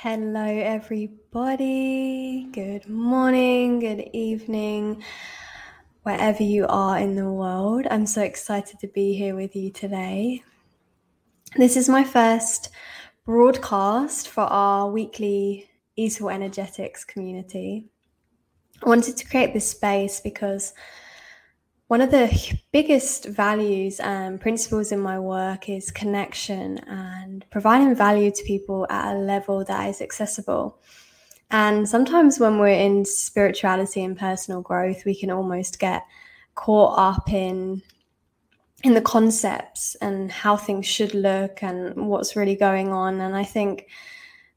Hello, everybody. Good morning, good evening, wherever you are in the world. I'm so excited to be here with you today. This is my first broadcast for our weekly Easeful Energetics community. I wanted to create this space because one of the biggest values and principles in my work is connection and providing value to people at a level that is accessible. And sometimes when we're in spirituality and personal growth, we can almost get caught up in in the concepts and how things should look and what's really going on. And I think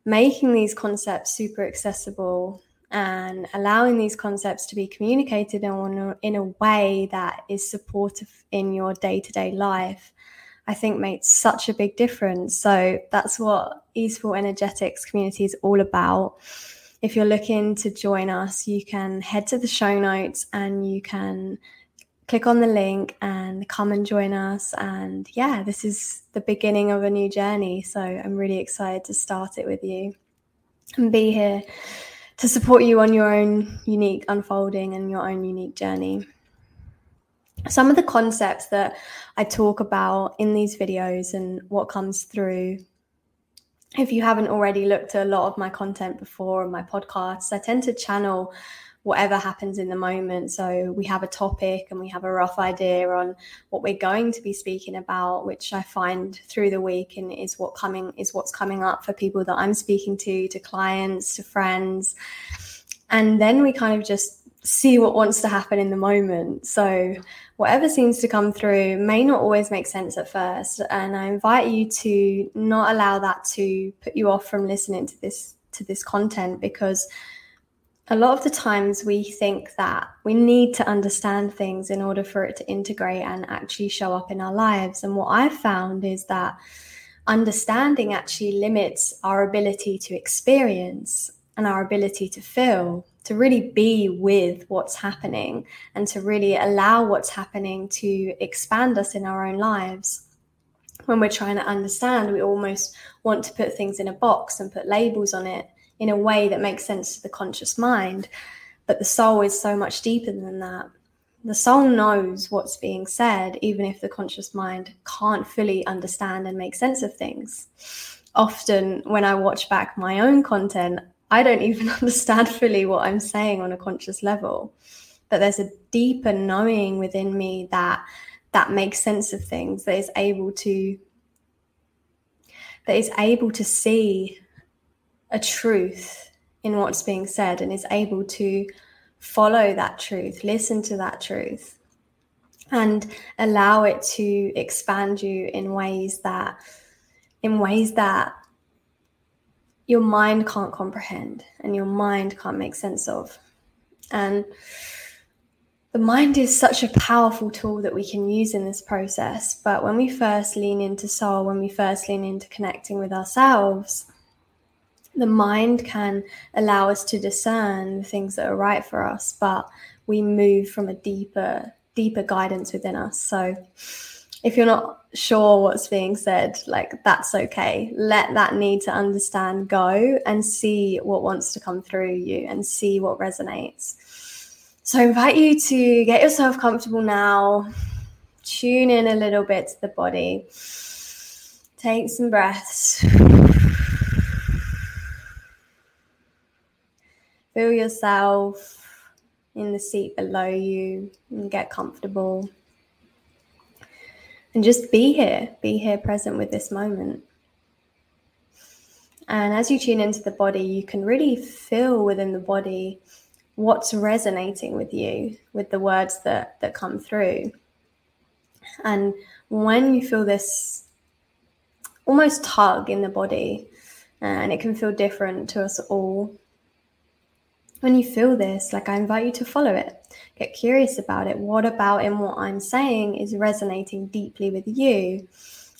making these concepts super accessible and allowing these concepts to be communicated in a, in a way that is supportive in your day to day life, I think makes such a big difference. So that's what Easeful Energetics community is all about. If you're looking to join us, you can head to the show notes and you can click on the link and come and join us. And yeah, this is the beginning of a new journey. So I'm really excited to start it with you and be here to support you on your own unique unfolding and your own unique journey. Some of the concepts that I talk about in these videos and what comes through. If you haven't already looked at a lot of my content before and my podcasts, I tend to channel whatever happens in the moment. So we have a topic and we have a rough idea on what we're going to be speaking about, which I find through the week and is what coming is what's coming up for people that I'm speaking to, to clients, to friends. And then we kind of just see what wants to happen in the moment. So whatever seems to come through may not always make sense at first. And I invite you to not allow that to put you off from listening to this to this content because a lot of the times we think that we need to understand things in order for it to integrate and actually show up in our lives. And what I've found is that understanding actually limits our ability to experience and our ability to feel, to really be with what's happening and to really allow what's happening to expand us in our own lives. When we're trying to understand, we almost want to put things in a box and put labels on it in a way that makes sense to the conscious mind. But the soul is so much deeper than that. The soul knows what's being said, even if the conscious mind can't fully understand and make sense of things. Often, when I watch back my own content, I don't even understand fully what I'm saying on a conscious level. But there's a deeper knowing within me that that makes sense of things, that is able to that is able to see a truth in what's being said and is able to follow that truth, listen to that truth, and allow it to expand you in ways that in ways that your mind can't comprehend and your mind can't make sense of. And the mind is such a powerful tool that we can use in this process. But when we first lean into soul, when we first lean into connecting with ourselves, the mind can allow us to discern the things that are right for us, but we move from a deeper, deeper guidance within us. So if you're not sure what's being said, like that's okay. Let that need to understand go and see what wants to come through you and see what resonates. So I invite you to get yourself comfortable now. Tune in a little bit to the body. Take some breaths. Feel yourself in the seat below you and get comfortable. And just be here, be here present with this moment. And as you tune into the body, you can really feel within the body what's resonating with you, with the words that, that come through. And when you feel this almost tug in the body, and it can feel different to us all, when you feel this, like I invite you to follow it. Get curious about it. What about in what I'm saying is resonating deeply with you?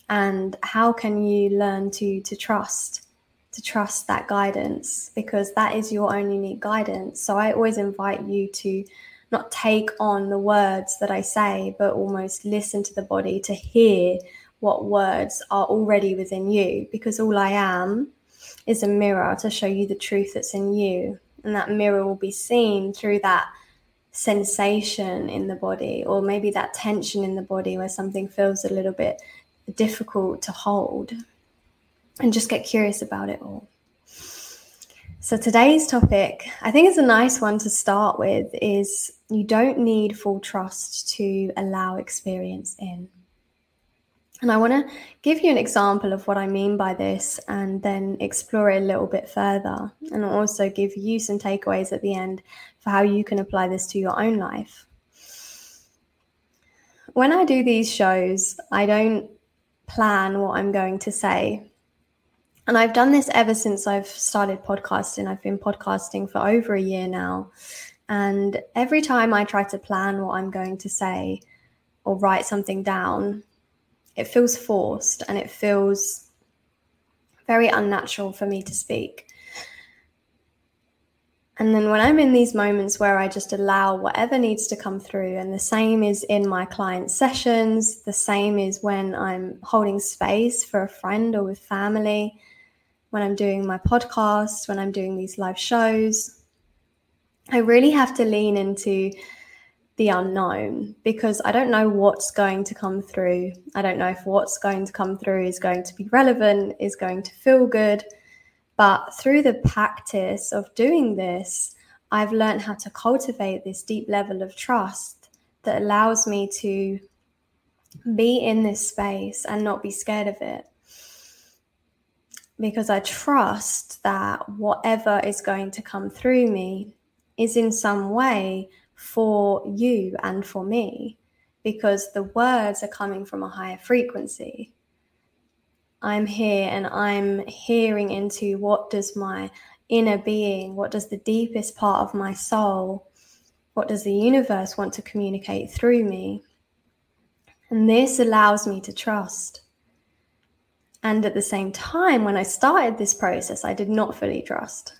And how can you learn to to trust? To trust that guidance because that is your own unique guidance. So I always invite you to not take on the words that I say, but almost listen to the body to hear what words are already within you because all I am is a mirror to show you the truth that's in you. And that mirror will be seen through that sensation in the body, or maybe that tension in the body where something feels a little bit difficult to hold. And just get curious about it all. So today's topic, I think is a nice one to start with is you don't need full trust to allow experience in. And I want to give you an example of what I mean by this and then explore it a little bit further and also give you some takeaways at the end for how you can apply this to your own life. When I do these shows, I don't plan what I'm going to say and I've done this ever since I've started podcasting. I've been podcasting for over a year now. And every time I try to plan what I'm going to say or write something down, it feels forced and it feels very unnatural for me to speak. And then when I'm in these moments where I just allow whatever needs to come through, and the same is in my client sessions, the same is when I'm holding space for a friend or with family, when I'm doing my podcast, when I'm doing these live shows. I really have to lean into the unknown because I don't know what's going to come through. I don't know if what's going to come through is going to be relevant, is going to feel good. But through the practice of doing this, I've learned how to cultivate this deep level of trust that allows me to be in this space and not be scared of it because I trust that whatever is going to come through me is in some way for you and for me because the words are coming from a higher frequency. I'm here and I'm hearing into what does my inner being, what does the deepest part of my soul, what does the universe want to communicate through me? And this allows me to trust. And at the same time, when I started this process, I did not fully trust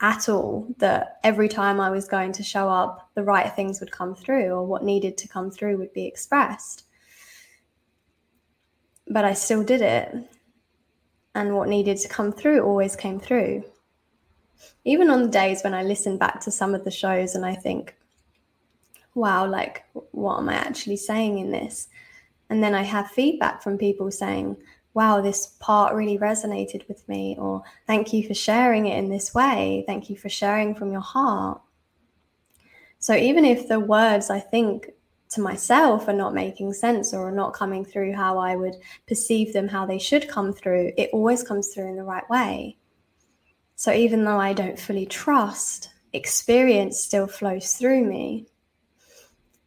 at all that every time I was going to show up, the right things would come through or what needed to come through would be expressed. But I still did it. And what needed to come through always came through. Even on the days when I listen back to some of the shows and I think, wow, like, what am I actually saying in this? And then I have feedback from people saying, wow, this part really resonated with me, or thank you for sharing it in this way. Thank you for sharing from your heart. So even if the words I think to myself are not making sense or are not coming through how I would perceive them, how they should come through, it always comes through in the right way. So even though I don't fully trust, experience still flows through me.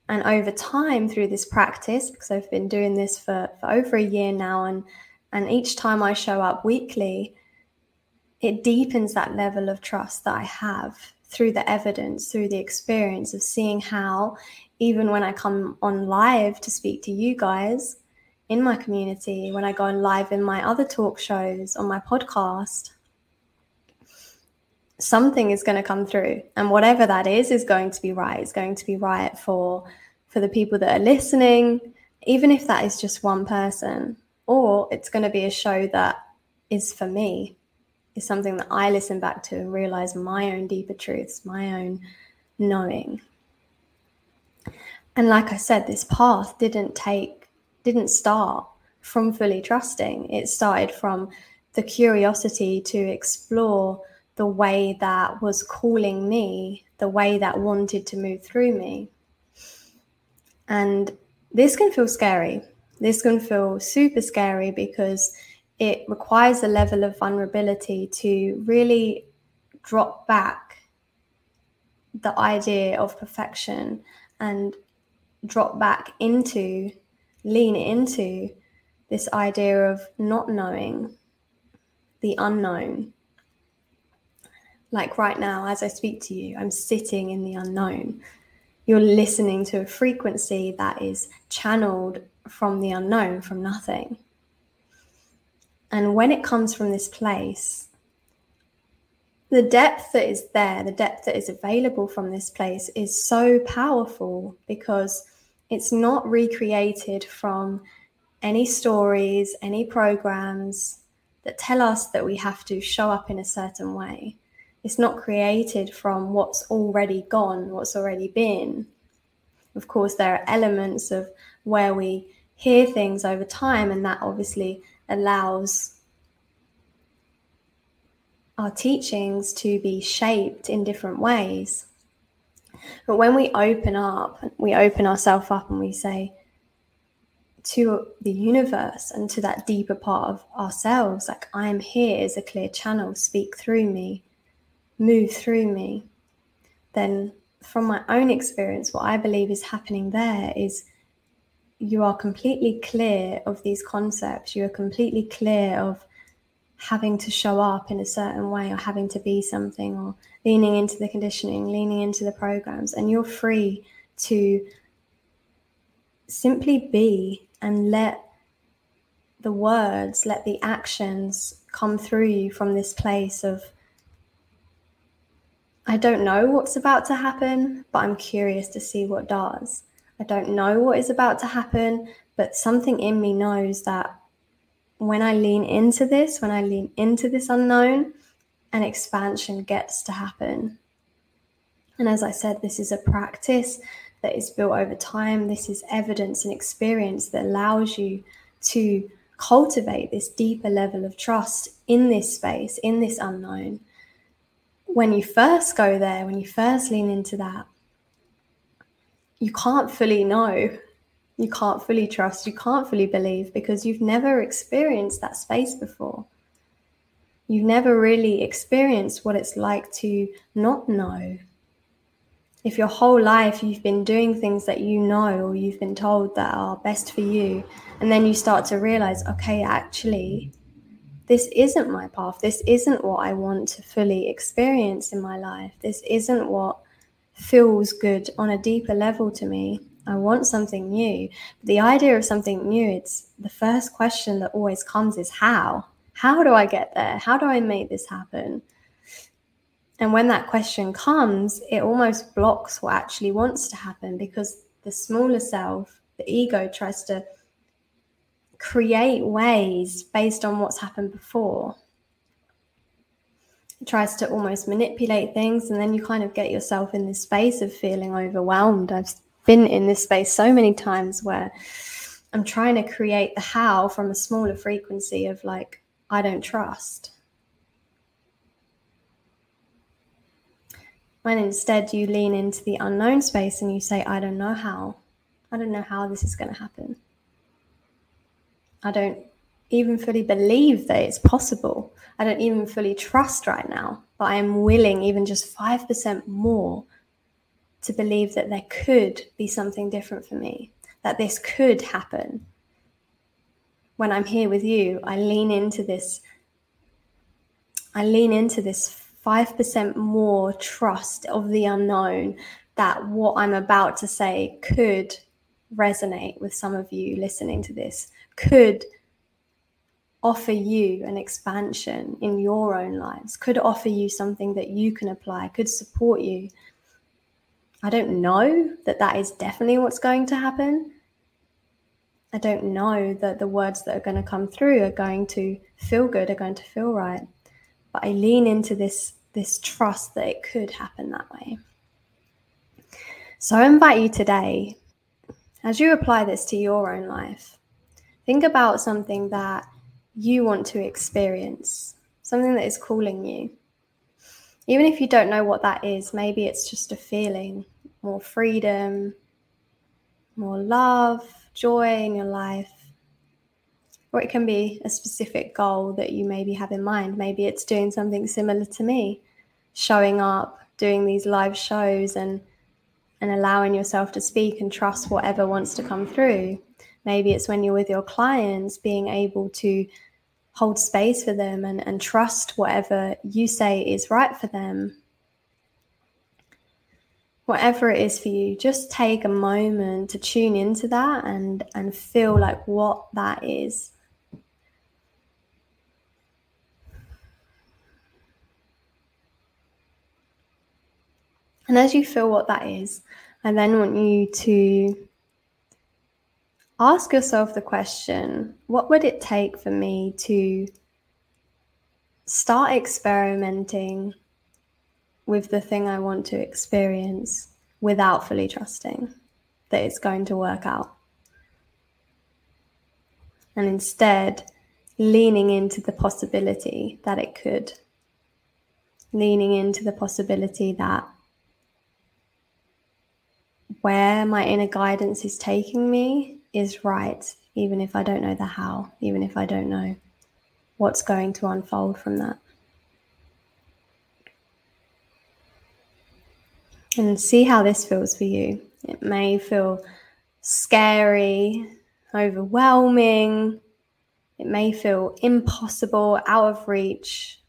And over time, through this practice, because I've been doing this for, for over a year now, and and each time I show up weekly, it deepens that level of trust that I have through the evidence, through the experience of seeing how, even when I come on live to speak to you guys in my community, when I go on live in my other talk shows, on my podcast, something is going to come through. And whatever that is, is going to be right. It's going to be right for for the people that are listening, even if that is just one person or it's going to be a show that is for me, is something that I listen back to and realize my own deeper truths, my own knowing. And like I said, this path didn't take, didn't start from fully trusting. It started from the curiosity to explore the way that was calling me, the way that wanted to move through me. And this can feel scary this can feel super scary because it requires a level of vulnerability to really drop back the idea of perfection and drop back into, lean into this idea of not knowing the unknown. Like right now, as I speak to you, I'm sitting in the unknown. You're listening to a frequency that is channeled from the unknown, from nothing. And when it comes from this place, the depth that is there, the depth that is available from this place is so powerful because it's not recreated from any stories, any programs, that tell us that we have to show up in a certain way. It's not created from what's already gone, what's already been. Of course, there are elements of where we hear things over time, and that obviously allows our teachings to be shaped in different ways. But when we open up, we open ourselves up and we say to the universe and to that deeper part of ourselves, like, I am here as a clear channel, speak through me, move through me, then from my own experience, what I believe is happening there is you are completely clear of these concepts. You are completely clear of having to show up in a certain way or having to be something or leaning into the conditioning, leaning into the programs, and you're free to simply be and let the words, let the actions come through you from this place of, I don't know what's about to happen, but I'm curious to see what does. I don't know what is about to happen, but something in me knows that when I lean into this, when I lean into this unknown, an expansion gets to happen. And as I said, this is a practice that is built over time. This is evidence and experience that allows you to cultivate this deeper level of trust in this space, in this unknown. When you first go there, when you first lean into that, you can't fully know. You can't fully trust. You can't fully believe because you've never experienced that space before. You've never really experienced what it's like to not know, if your whole life you've been doing things that you know or you've been told that are best for you, and then you start to realize, okay, actually, this isn't my path. This isn't what I want to fully experience in my life. This isn't what feels good on a deeper level to me. I want something new. But the idea of something new, it's the first question that always comes is how? How do I get there? How do I make this happen? And when that question comes, it almost blocks what actually wants to happen because the smaller self, the ego, tries to create ways based on what's happened before. Tries to almost manipulate things, and then you kind of get yourself in this space of feeling overwhelmed. I've been in this space so many times where I'm trying to create the how from a smaller frequency of like, I don't trust. when instead you lean into the unknown space and you say, I don't know how. I don't know how this is going to happen. I don't even fully believe that it's possible. I don't even fully trust right now, but I am willing, even just 5% more, to believe that there could be something different for me, that this could happen. When I'm here with you, I lean into this. I lean into this 5% more trust of the unknown that what I'm about to say could resonate with some of you listening to this, could offer you an expansion in your own lives, could offer you something that you can apply, could support you. I don't know that that is definitely what's going to happen. I don't know that the words that are going to come through are going to feel good, are going to feel right but I lean into this this trust that it could happen that way. So I invite you today, as you apply this to your own life, think about something that you want to experience, something that is calling you. Even if you don't know what that is, maybe it's just a feeling, more freedom, more love, joy in your life or it can be a specific goal that you maybe have in mind. Maybe it's doing something similar to me, showing up, doing these live shows and and allowing yourself to speak and trust whatever wants to come through. Maybe it's when you're with your clients, being able to hold space for them and, and trust whatever you say is right for them. Whatever it is for you, just take a moment to tune into that and, and feel like what that is. And as you feel what that is, I then want you to ask yourself the question what would it take for me to start experimenting with the thing I want to experience without fully trusting that it's going to work out. And instead, leaning into the possibility that it could, leaning into the possibility that where my inner guidance is taking me is right, even if I don't know the how, even if I don't know what's going to unfold from that. And see how this feels for you. It may feel scary, overwhelming, it may feel impossible, out of reach.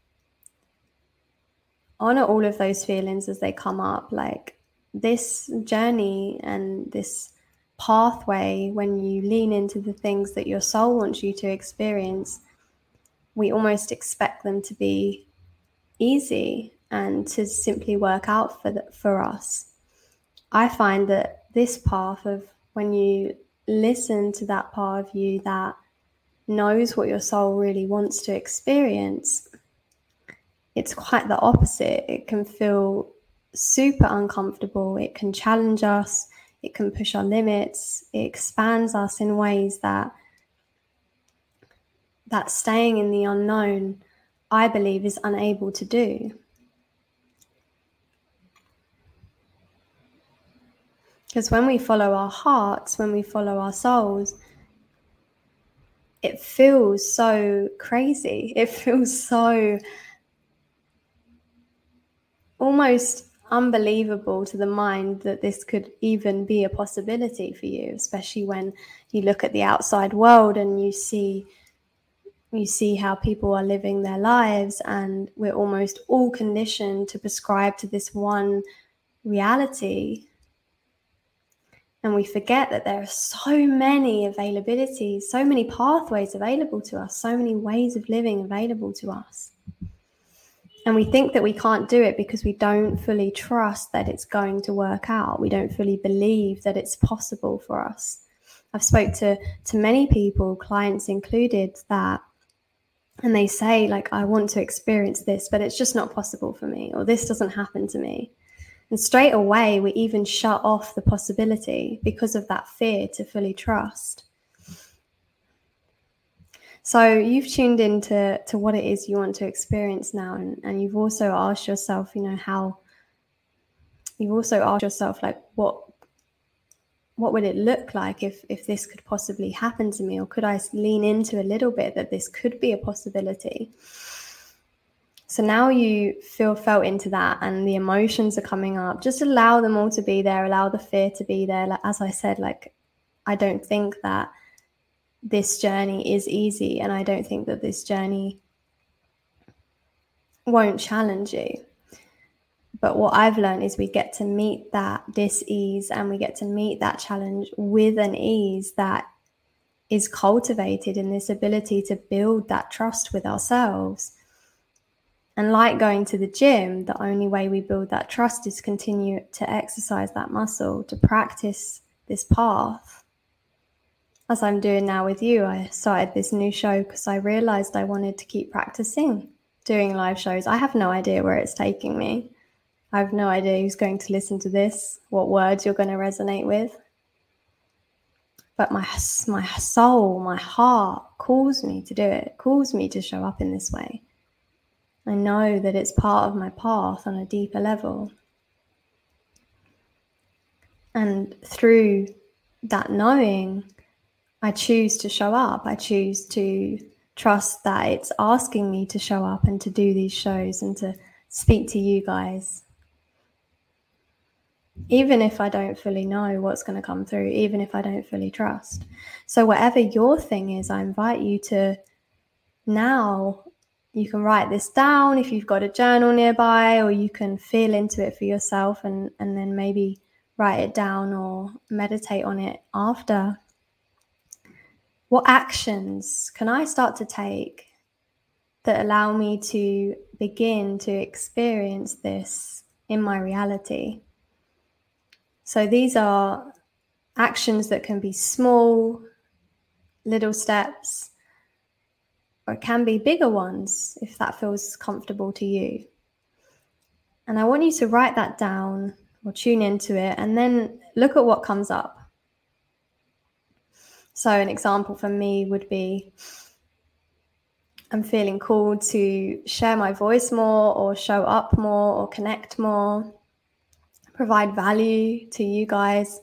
Honor all of those feelings as they come up. Like this journey and this pathway, when you lean into the things that your soul wants you to experience, we almost expect them to be easy and to simply work out for the, for us. I find that this path of when you listen to that part of you that knows what your soul really wants to experience, it's quite the opposite. It can feel super uncomfortable, it can challenge us, it can push our limits, it expands us in ways that that staying in the unknown, I believe, is unable to do. Because when we follow our hearts, when we follow our souls, it feels so crazy. It feels so almost unbelievable to the mind that this could even be a possibility for you, especially when you look at the outside world and you see you see how people are living their lives and we're almost all conditioned to prescribe to this one reality and we forget that there are so many availabilities, so many pathways available to us, so many ways of living available to us. And we think that we can't do it because we don't fully trust that it's going to work out. We don't fully believe that it's possible for us. I've spoke to to many people, clients included, that and they say like I want to experience this, but it's just not possible for me, or this doesn't happen to me. And straight away, we even shut off the possibility because of that fear to fully trust. So you've tuned into to what it is you want to experience now, and, and you've also asked yourself, you know, how you've also asked yourself, like, what what would it look like if if this could possibly happen to me, or could I lean into a little bit that this could be a possibility? So now you feel felt into that and the emotions are coming up. Just allow them all to be there, allow the fear to be there. Like, as I said, like, I don't think that this journey is easy and I don't think that this journey won't challenge you. But what I've learned is we get to meet that dis ease and we get to meet that challenge with an ease that is cultivated in this ability to build that trust with ourselves and like going to the gym, the only way we build that trust is continue to exercise that muscle, to practice this path. As I'm doing now with you, I started this new show because I realized I wanted to keep practicing doing live shows. I have no idea where it's taking me. I have no idea who's going to listen to this, what words you're going to resonate with. But my my soul, my heart calls me to do it, calls me to show up in this way. I know that it's part of my path on a deeper level. And through that knowing, I choose to show up. I choose to trust that it's asking me to show up and to do these shows and to speak to you guys. Even if I don't fully know what's going to come through, even if I don't fully trust. So, whatever your thing is, I invite you to now you can write this down if you've got a journal nearby, or you can feel into it for yourself and, and then maybe write it down or meditate on it after. What actions can I start to take that allow me to begin to experience this in my reality? So these are actions that can be small, little steps or it can be bigger ones if that feels comfortable to you. And I want you to write that down or tune into it and then look at what comes up. So, an example for me would be I'm feeling called to share my voice more or show up more or connect more, provide value to you guys.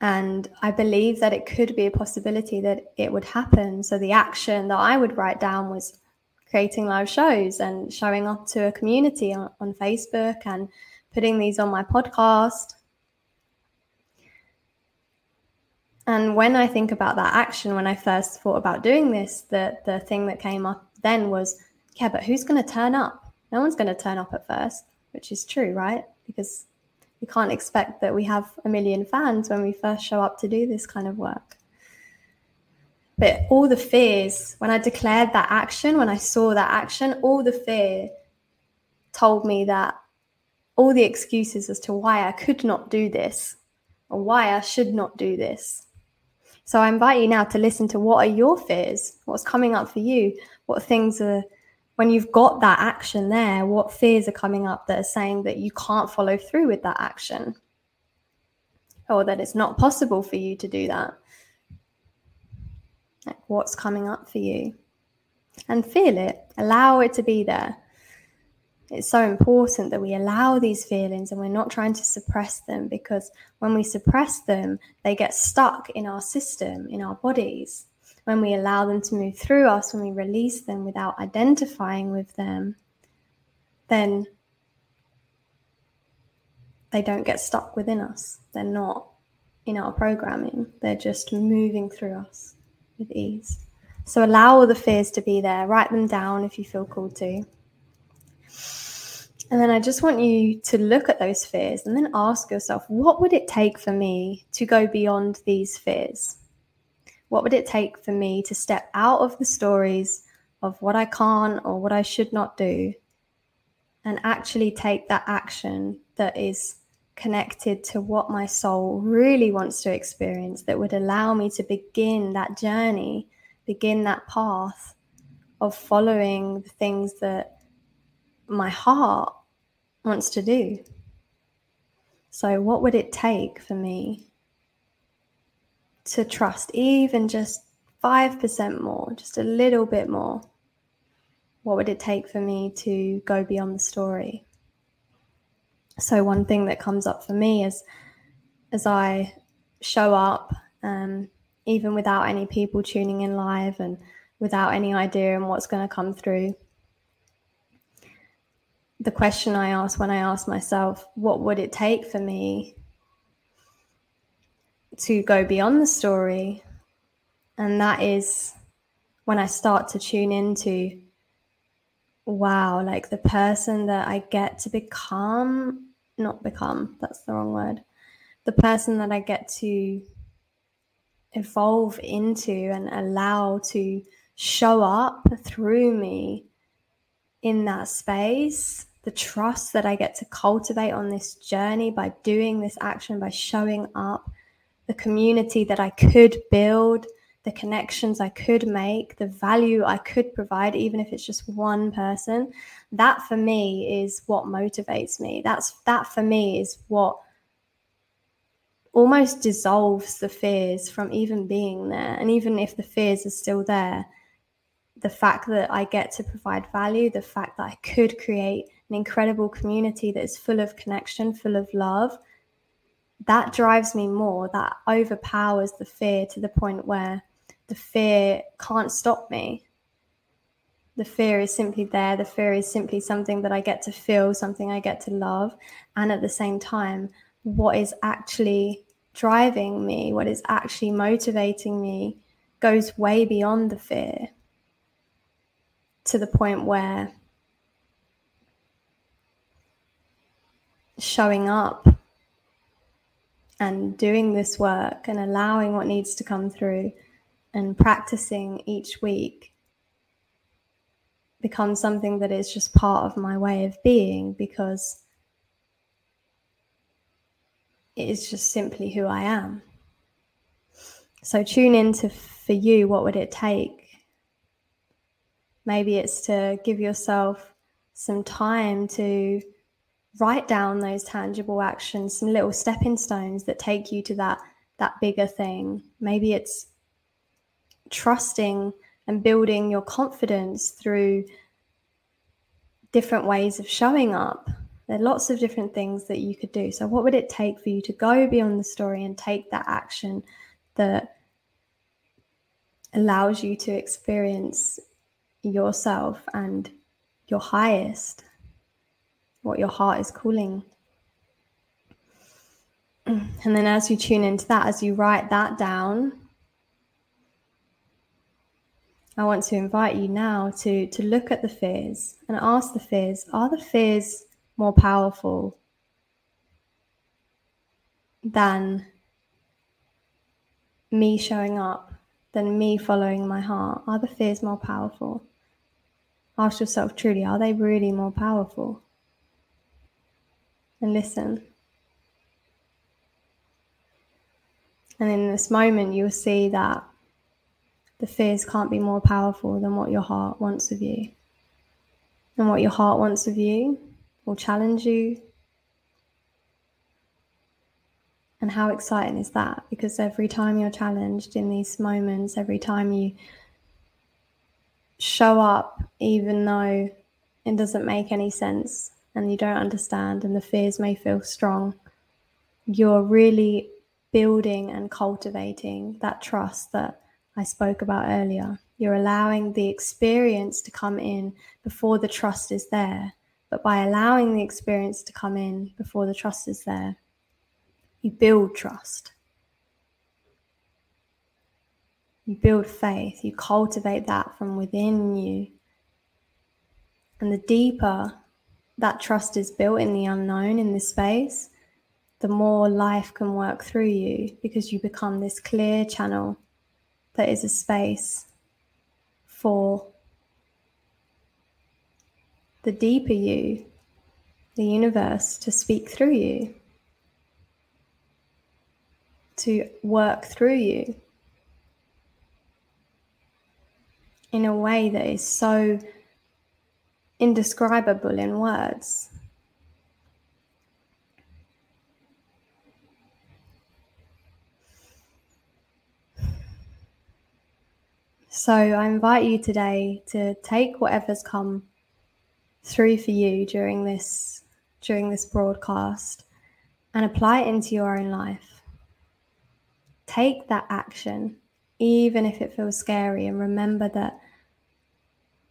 And I believe that it could be a possibility that it would happen. So the action that I would write down was creating live shows and showing up to a community on, on Facebook and putting these on my podcast. And when I think about that action, when I first thought about doing this, the, the thing that came up then was, yeah, but who's going to turn up? No one's going to turn up at first, which is true, right? Because we can't expect that we have a million fans when we first show up to do this kind of work. But all the fears, when I declared that action, when I saw that action, all the fear told me that all the excuses as to why I could not do this or why I should not do this. So I invite you now to listen to what are your fears? What's coming up for you? What things are when you've got that action there, what fears are coming up that are saying that you can't follow through with that action or that it's not possible for you to do that? Like what's coming up for you? And feel it, allow it to be there. It's so important that we allow these feelings and we're not trying to suppress them because when we suppress them, they get stuck in our system, in our bodies when we allow them to move through us, when we release them without identifying with them, then they don't get stuck within us. They're not in our programming, they're just moving through us with ease. So allow all the fears to be there, write them down if you feel called to. And then I just want you to look at those fears and then ask yourself, what would it take for me to go beyond these fears? What would it take for me to step out of the stories of what I can't or what I should not do and actually take that action that is connected to what my soul really wants to experience that would allow me to begin that journey, begin that path of following the things that my heart wants to do. So, what would it take for me to trust even just 5% more, just a little bit more? What would it take for me to go beyond the story? So, one thing that comes up for me is as I show up, um, even without any people tuning in live and without any idea on what's going to come through, the question I ask when I ask myself, what would it take for me to go beyond the story. And that is when I start to tune into, wow, like the person that I get to become, not become, that's the wrong word, the person that I get to evolve into and allow to show up through me in that space the trust that I get to cultivate on this journey by doing this action, by showing up, the community that I could build, the connections I could make, the value I could provide, even if it's just one person, that for me is what motivates me. That's that for me is what almost dissolves the fears from even being there. And even if the fears are still there, the fact that I get to provide value, the fact that I could create an incredible community that is full of connection, full of love, that drives me more. That overpowers the fear to the point where the fear can't stop me. The fear is simply there. The fear is simply something that I get to feel, something I get to love. And at the same time, what is actually driving me, what is actually motivating me, goes way beyond the fear to the point where showing up and doing this work and allowing what needs to come through and practicing each week becomes something that is just part of my way of being because it is just simply who I am. So tune into for you what would it take Maybe it's to give yourself some time to write down those tangible actions, some little stepping stones that take you to that that bigger thing. Maybe it's trusting and building your confidence through different ways of showing up. There are lots of different things that you could do. So, what would it take for you to go beyond the story and take that action that allows you to experience yourself and your highest, what your heart is calling? And then, as you tune into that, as you write that down, I want to invite you now to, to look at the fears and ask the fears are the fears more powerful than me showing up, than me following my heart? Are the fears more powerful? Ask yourself truly, are they really more powerful? And listen. And in this moment, you'll see that the fears can't be more powerful than what your heart wants of you. And what your heart wants of you will challenge you. And how exciting is that? Because every time you're challenged in these moments, every time you show up, even though it doesn't make any sense and you don't understand, and the fears may feel strong, you're really building and cultivating that trust that I spoke about earlier. You're allowing the experience to come in before the trust is there. But by allowing the experience to come in before the trust is there, you build trust. You build faith. You cultivate that from within you. And the deeper that trust is built in the unknown, in this space, the more life can work through you because you become this clear channel that is a space for the deeper you, the universe, to speak through you, to work through you in a way that is so indescribable in words. So I invite you today to take whatever's come through for you during this during this broadcast and apply it into your own life. Take that action, even if it feels scary, and remember that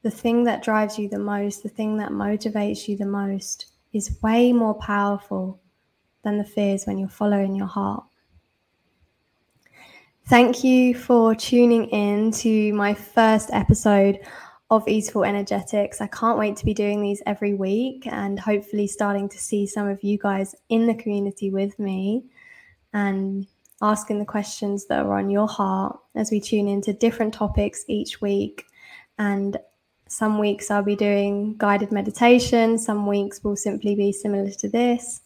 the thing that drives you the most, the thing that motivates you the most, is way more powerful than the fears when you're following your heart. Thank you for tuning in to my first episode of Easeful Energetics. I can't wait to be doing these every week and hopefully starting to see some of you guys in the community with me and asking the questions that are on your heart as we tune into different topics each week. And some weeks I'll be doing guided meditation, some weeks will simply be similar to this.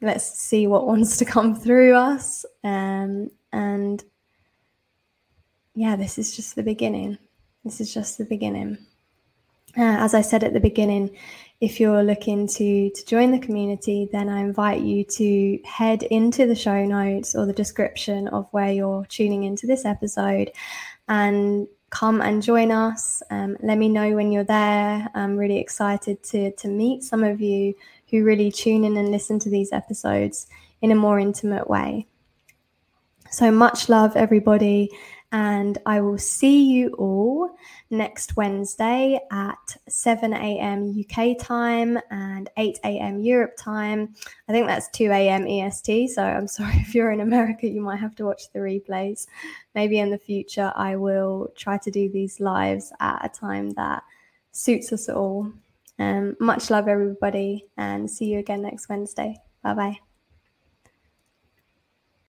Let's see what wants to come through us. Um, and yeah, this is just the beginning. This is just the beginning. Uh, as I said at the beginning, if you're looking to to join the community, then I invite you to head into the show notes or the description of where you're tuning into this episode, and come and join us. Um, let me know when you're there. I'm really excited to to meet some of you who really tune in and listen to these episodes in a more intimate way. So much love, everybody and I will see you all next Wednesday at 7 a.m. UK time and 8 a.m. Europe time. I think that's 2 a.m. EST. So I'm sorry if you're in America, you might have to watch the replays. Maybe in the future, I will try to do these lives at a time that suits us all. Um, much love, everybody, and see you again next Wednesday. Bye bye.